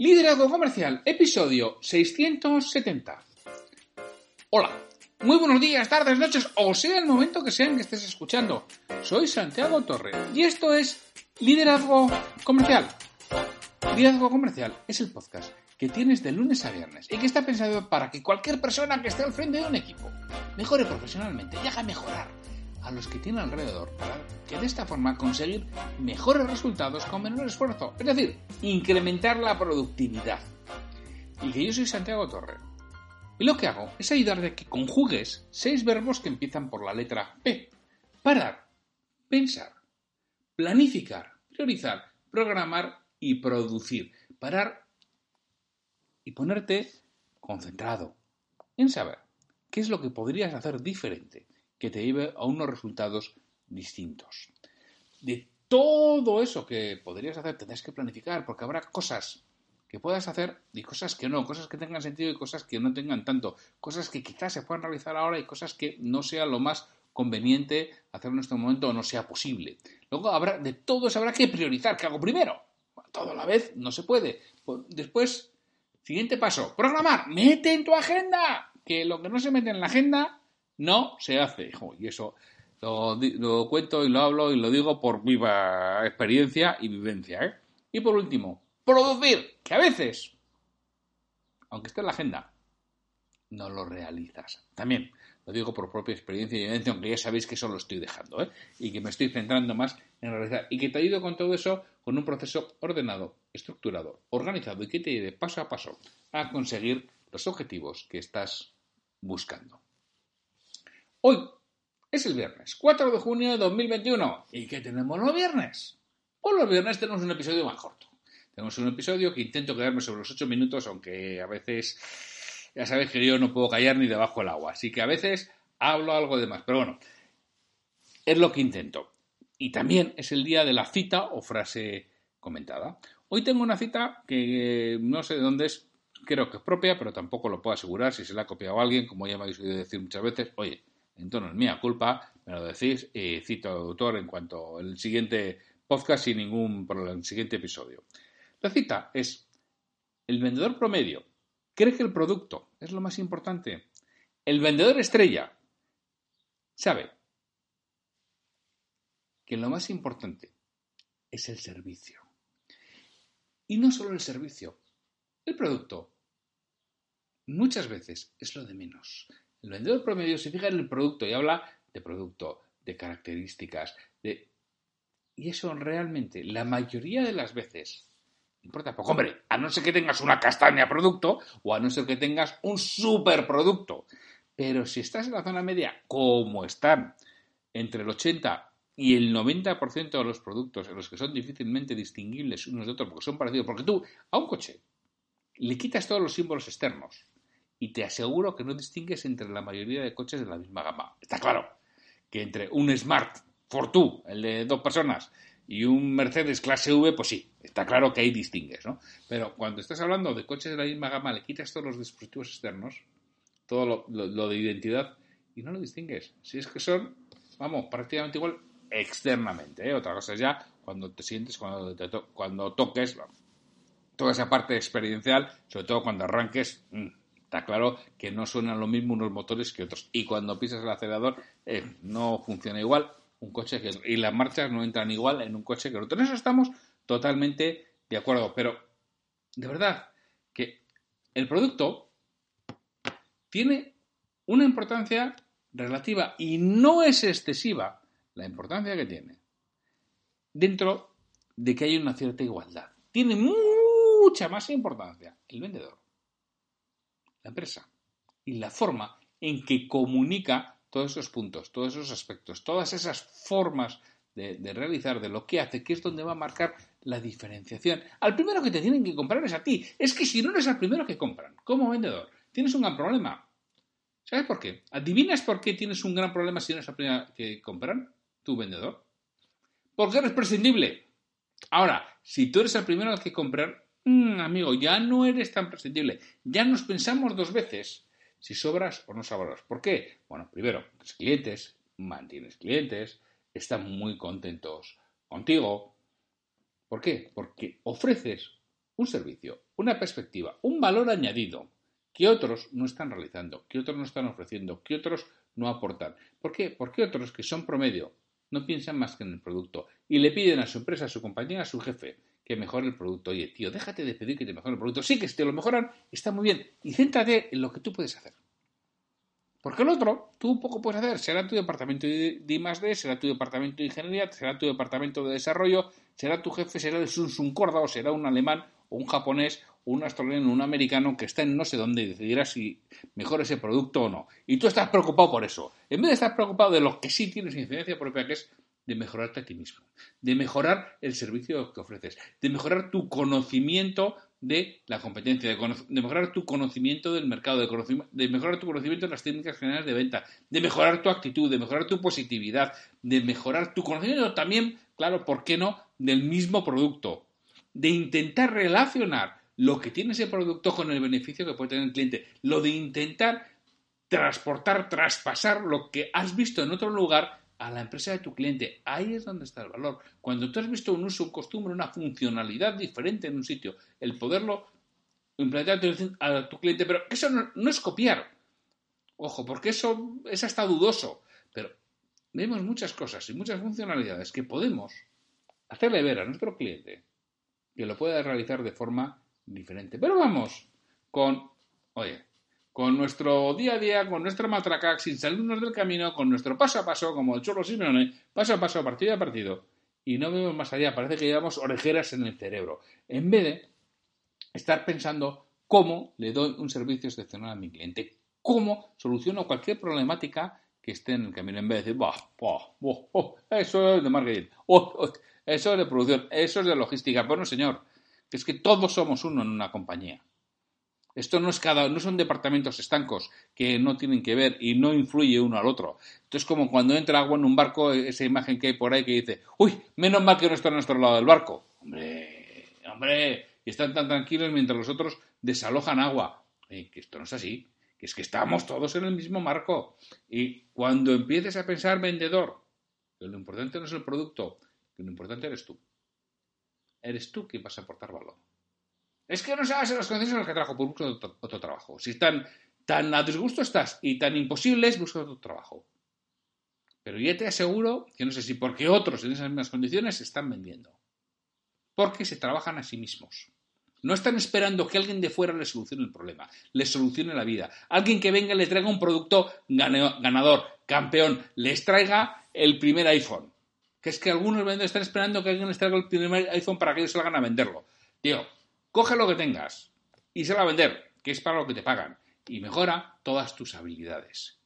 Liderazgo Comercial, episodio 670. Hola, muy buenos días, tardes, noches, o sea el momento que sean que estés escuchando. Soy Santiago Torre y esto es Liderazgo Comercial. Liderazgo Comercial es el podcast que tienes de lunes a viernes y que está pensado para que cualquier persona que esté al frente de un equipo mejore profesionalmente y haga mejorar a los que tiene alrededor para que de esta forma conseguir mejores resultados con menor esfuerzo. Es decir, incrementar la productividad. Y que yo soy Santiago Torre. Y lo que hago es ayudarte a que conjugues seis verbos que empiezan por la letra P. Parar, pensar, planificar, priorizar, programar y producir. Parar y ponerte concentrado en saber qué es lo que podrías hacer diferente que te lleve a unos resultados distintos. De todo eso que podrías hacer, tendrás que planificar, porque habrá cosas que puedas hacer y cosas que no, cosas que tengan sentido y cosas que no tengan tanto, cosas que quizás se puedan realizar ahora y cosas que no sea lo más conveniente hacer en este momento o no sea posible. Luego habrá, de todo eso habrá que priorizar, ¿qué hago primero? todo a la vez no se puede. Después, siguiente paso, programar, mete en tu agenda, que lo que no se mete en la agenda no se hace. y eso lo, cuento y lo hablo y lo digo por viva experiencia y vivencia. ¿eh? Y por último, producir, que a veces, aunque esté en la agenda, no lo realizas. También lo digo por propia experiencia y vivencia, aunque ya sabéis que eso lo estoy dejando, ¿eh? y que me estoy centrando más en realizar, y que te ayudo con todo eso con un proceso ordenado, estructurado, organizado, y que te lleve paso a paso a conseguir los objetivos que estás buscando. Hoy es el viernes, 4 de junio de 2021. ¿Y qué tenemos los viernes? Pues los viernes tenemos un episodio más corto. Tenemos un episodio que intento quedarme sobre los 8 minutos, aunque a veces ya sabéis que yo no puedo callar ni debajo del agua. Así que a veces hablo algo de más. Pero bueno, es lo que intento. Y también es el día de la cita o frase comentada. Hoy tengo una cita que no sé de dónde es, creo que es propia, pero tampoco lo puedo asegurar si se la ha copiado alguien, como ya me habéis oído decir muchas veces. Oye, entonces, mía culpa, me lo decís y cito autor en cuanto al siguiente podcast sin ningún problema, el siguiente episodio. La cita es, el vendedor promedio cree que el producto es lo más importante. El vendedor estrella sabe que lo más importante es el servicio. Y no solo el servicio, el producto muchas veces es lo de menos. El vendedor promedio se fija en el producto y habla de producto, de características, de... Y eso realmente, la mayoría de las veces, importa poco. Hombre, a no ser que tengas una castaña producto o a no ser que tengas un superproducto. Pero si estás en la zona media, como están entre el 80 y el 90% de los productos en los que son difícilmente distinguibles unos de otros porque son parecidos, porque tú a un coche le quitas todos los símbolos externos, y te aseguro que no distingues entre la mayoría de coches de la misma gama. Está claro que entre un Smart Fortwo, el de dos personas, y un Mercedes clase V, pues sí, está claro que ahí distingues, ¿no? Pero cuando estás hablando de coches de la misma gama, le quitas todos los dispositivos externos, todo lo, de identidad, y no lo distingues. Si es que son, vamos, prácticamente igual externamente. ¿eh? Otra cosa es ya cuando te sientes, cuando, cuando toques, toda esa parte experiencial, sobre todo cuando arranques, mm, Está claro que no suenan lo mismo unos motores que otros. Y cuando pisas el acelerador eh, no funciona igual un coche que otro. Y las marchas no entran igual en un coche que en otro. En eso estamos totalmente de acuerdo. Pero, de verdad, que el producto tiene una importancia relativa y no es excesiva la importancia que tiene dentro de que hay una cierta igualdad. Tiene mucha más importancia el vendedor la empresa y la forma en que comunica todos esos puntos, todos esos aspectos, todas esas formas de, realizar, de lo que hace, que es donde va a marcar la diferenciación. Al primero que te tienen que comprar es a ti. Es que si no eres el primero que compran, como vendedor, tienes un gran problema. ¿Sabes por qué? ¿Adivinas por qué tienes un gran problema si no eres el primero que compran? Tu vendedor. Porque eres prescindible. Ahora, si tú eres el primero que comprar, mmm, amigo, ya no eres tan prescindible. Ya nos pensamos dos veces si sobras o no sobras. ¿Por qué? Bueno, primero, clientes, mantienes clientes, están muy contentos contigo. ¿Por qué? Porque ofreces un servicio, una perspectiva, un valor añadido que otros no están realizando, que otros no están ofreciendo, que otros no aportan. ¿Por qué? Porque otros que son promedio no piensan más que en el producto y le piden a su empresa, a su compañía, a su jefe que mejore el producto. Oye, tío, déjate de pedir que te mejore el producto. Sí, que te lo mejoran, está muy bien. Y céntrate en lo que tú puedes hacer. Porque el otro, tú poco puedes hacer. Será tu departamento de I+.D., será tu departamento de ingeniería, será tu departamento de desarrollo, será tu jefe, será el Sun Corda o será un alemán o un japonés un australiano un americano que está en no sé dónde y decidirá si mejora ese producto o no. Y tú estás preocupado por eso. En vez de estar preocupado de lo que sí tienes incidencia propia, que es de mejorarte a ti mismo, de mejorar el servicio que ofreces, de mejorar tu conocimiento de la competencia, de, mejorar tu conocimiento del mercado, de, de, mejorar tu conocimiento de las técnicas generales de venta, de mejorar tu actitud, de mejorar tu positividad, de mejorar tu conocimiento también, claro, ¿por qué no?, del mismo producto, de intentar relacionar lo que tiene ese producto con el beneficio que puede tener el cliente, lo de intentar transportar, traspasar lo que has visto en otro lugar a la empresa de tu cliente. Ahí es donde está el valor. Cuando tú has visto un uso, un costumbre, una funcionalidad diferente en un sitio, el poderlo implementar a tu cliente, pero eso no, es copiar. Ojo, porque eso es hasta dudoso. Pero vemos muchas cosas y muchas funcionalidades que podemos hacerle ver a nuestro cliente que lo pueda realizar de forma diferente. Pero vamos con, oye, con nuestro día a día, con nuestra matraca, sin salirnos del camino, con nuestro paso a paso, como el Chorro Simeone, paso a paso, partido a partido, y no vemos más allá, parece que llevamos orejeras en el cerebro, en vez de estar pensando cómo le doy un servicio excepcional a mi cliente, cómo soluciono cualquier problemática que esté en el camino, en vez de decir, bah, oh, eso es de marketing, oh, eso es de producción, eso es de logística. Bueno, señor, es que todos somos uno en una compañía. Esto no es cada, no son departamentos estancos que no tienen que ver y no influye uno al otro. Esto es como cuando entra agua en un barco, esa imagen que hay por ahí que dice, uy, menos mal que no está a nuestro lado del barco. Hombre, hombre, y están tan tranquilos mientras los otros desalojan agua. que esto no es así, que es que estamos todos en el mismo marco. Y cuando empieces a pensar vendedor, que lo importante no es el producto, que lo importante eres tú. Eres tú quien vas a aportar valor. Es que no sabes las condiciones en las que trabajo, pues busca otro, trabajo. Si tan, tan a disgusto estás y tan imposible es, busca otro trabajo. Pero ya te aseguro que no sé si porque otros en esas mismas condiciones están vendiendo. Porque se trabajan a sí mismos. No están esperando que alguien de fuera les solucione el problema, les solucione la vida. Alguien que venga y le traiga un producto ganador, campeón, les traiga el primer iPhone. Que es que algunos vendedores están esperando que alguien les traiga el primer iPhone para que ellos salgan a venderlo. Tío, Coge lo que tengas y se va a vender, que es para lo que te pagan, y mejora todas tus habilidades.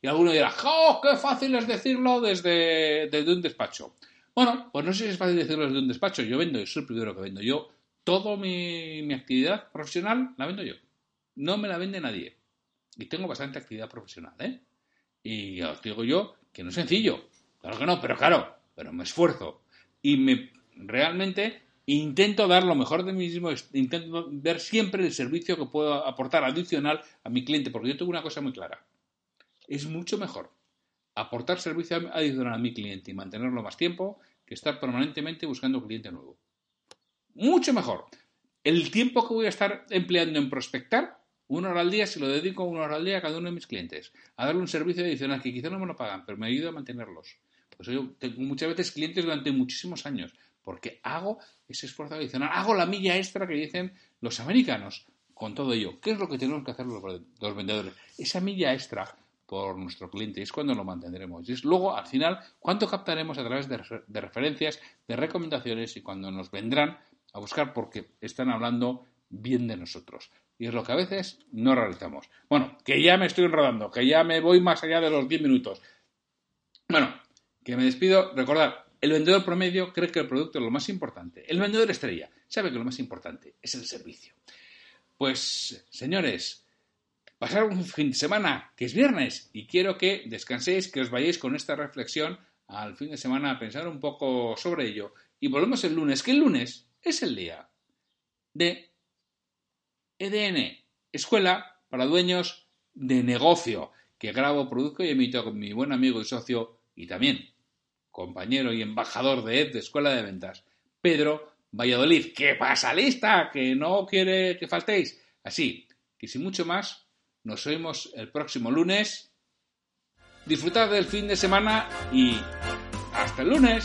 Y alguno dirá, ¡oh, qué fácil es decirlo desde, un despacho! Bueno, pues no sé si es fácil decirlo desde un despacho. Yo vendo, yo soy el primero que vendo. Yo, toda mi, mi actividad profesional la vendo yo. No me la vende nadie. Y tengo bastante actividad profesional, ¿eh? Y os digo yo que no es sencillo. Claro que no, pero claro, pero me esfuerzo. Y me realmente Intento dar lo mejor de mí mismo, intento ver siempre el servicio que puedo aportar adicional a mi cliente, porque yo tengo una cosa muy clara. Es mucho mejor aportar servicio adicional a mi cliente y mantenerlo más tiempo que estar permanentemente buscando un cliente nuevo. Mucho mejor. El tiempo que voy a estar empleando en prospectar, una hora al día, si lo dedico una hora al día a cada uno de mis clientes, a darle un servicio adicional que quizá no me lo pagan, pero me ayuda a mantenerlos. Pues yo tengo muchas veces clientes durante muchísimos años porque hago ese esfuerzo adicional, hago la milla extra que dicen los americanos con todo ello. ¿Qué es lo que tenemos que hacer los, vendedores? Esa milla extra por nuestro cliente es cuando lo mantendremos. Y es luego, al final, cuánto captaremos a través de, de referencias, de recomendaciones y cuando nos vendrán a buscar porque están hablando bien de nosotros. Y es lo que a veces no realizamos. Bueno, que ya me estoy enredando, que ya me voy más allá de los 10 minutos. Bueno, que me despido. Recordad, El vendedor promedio cree que el producto es lo más importante. El vendedor estrella sabe que lo más importante es el servicio. Pues, señores, pasar un fin de semana, que es viernes, y quiero que descanséis, que os vayáis con esta reflexión al fin de semana a pensar un poco sobre ello. Y volvemos el lunes, que el lunes es el día de EDN, Escuela para Dueños de Negocio, que grabo, produzco y emito con mi buen amigo y socio y también compañero y embajador de ED de Escuela de Ventas, Pedro Valladolid. ¿Qué pasa, lista? Que no quiere que faltéis. Así que sin mucho más, nos oímos el próximo lunes. Disfrutad del fin de semana y hasta el lunes.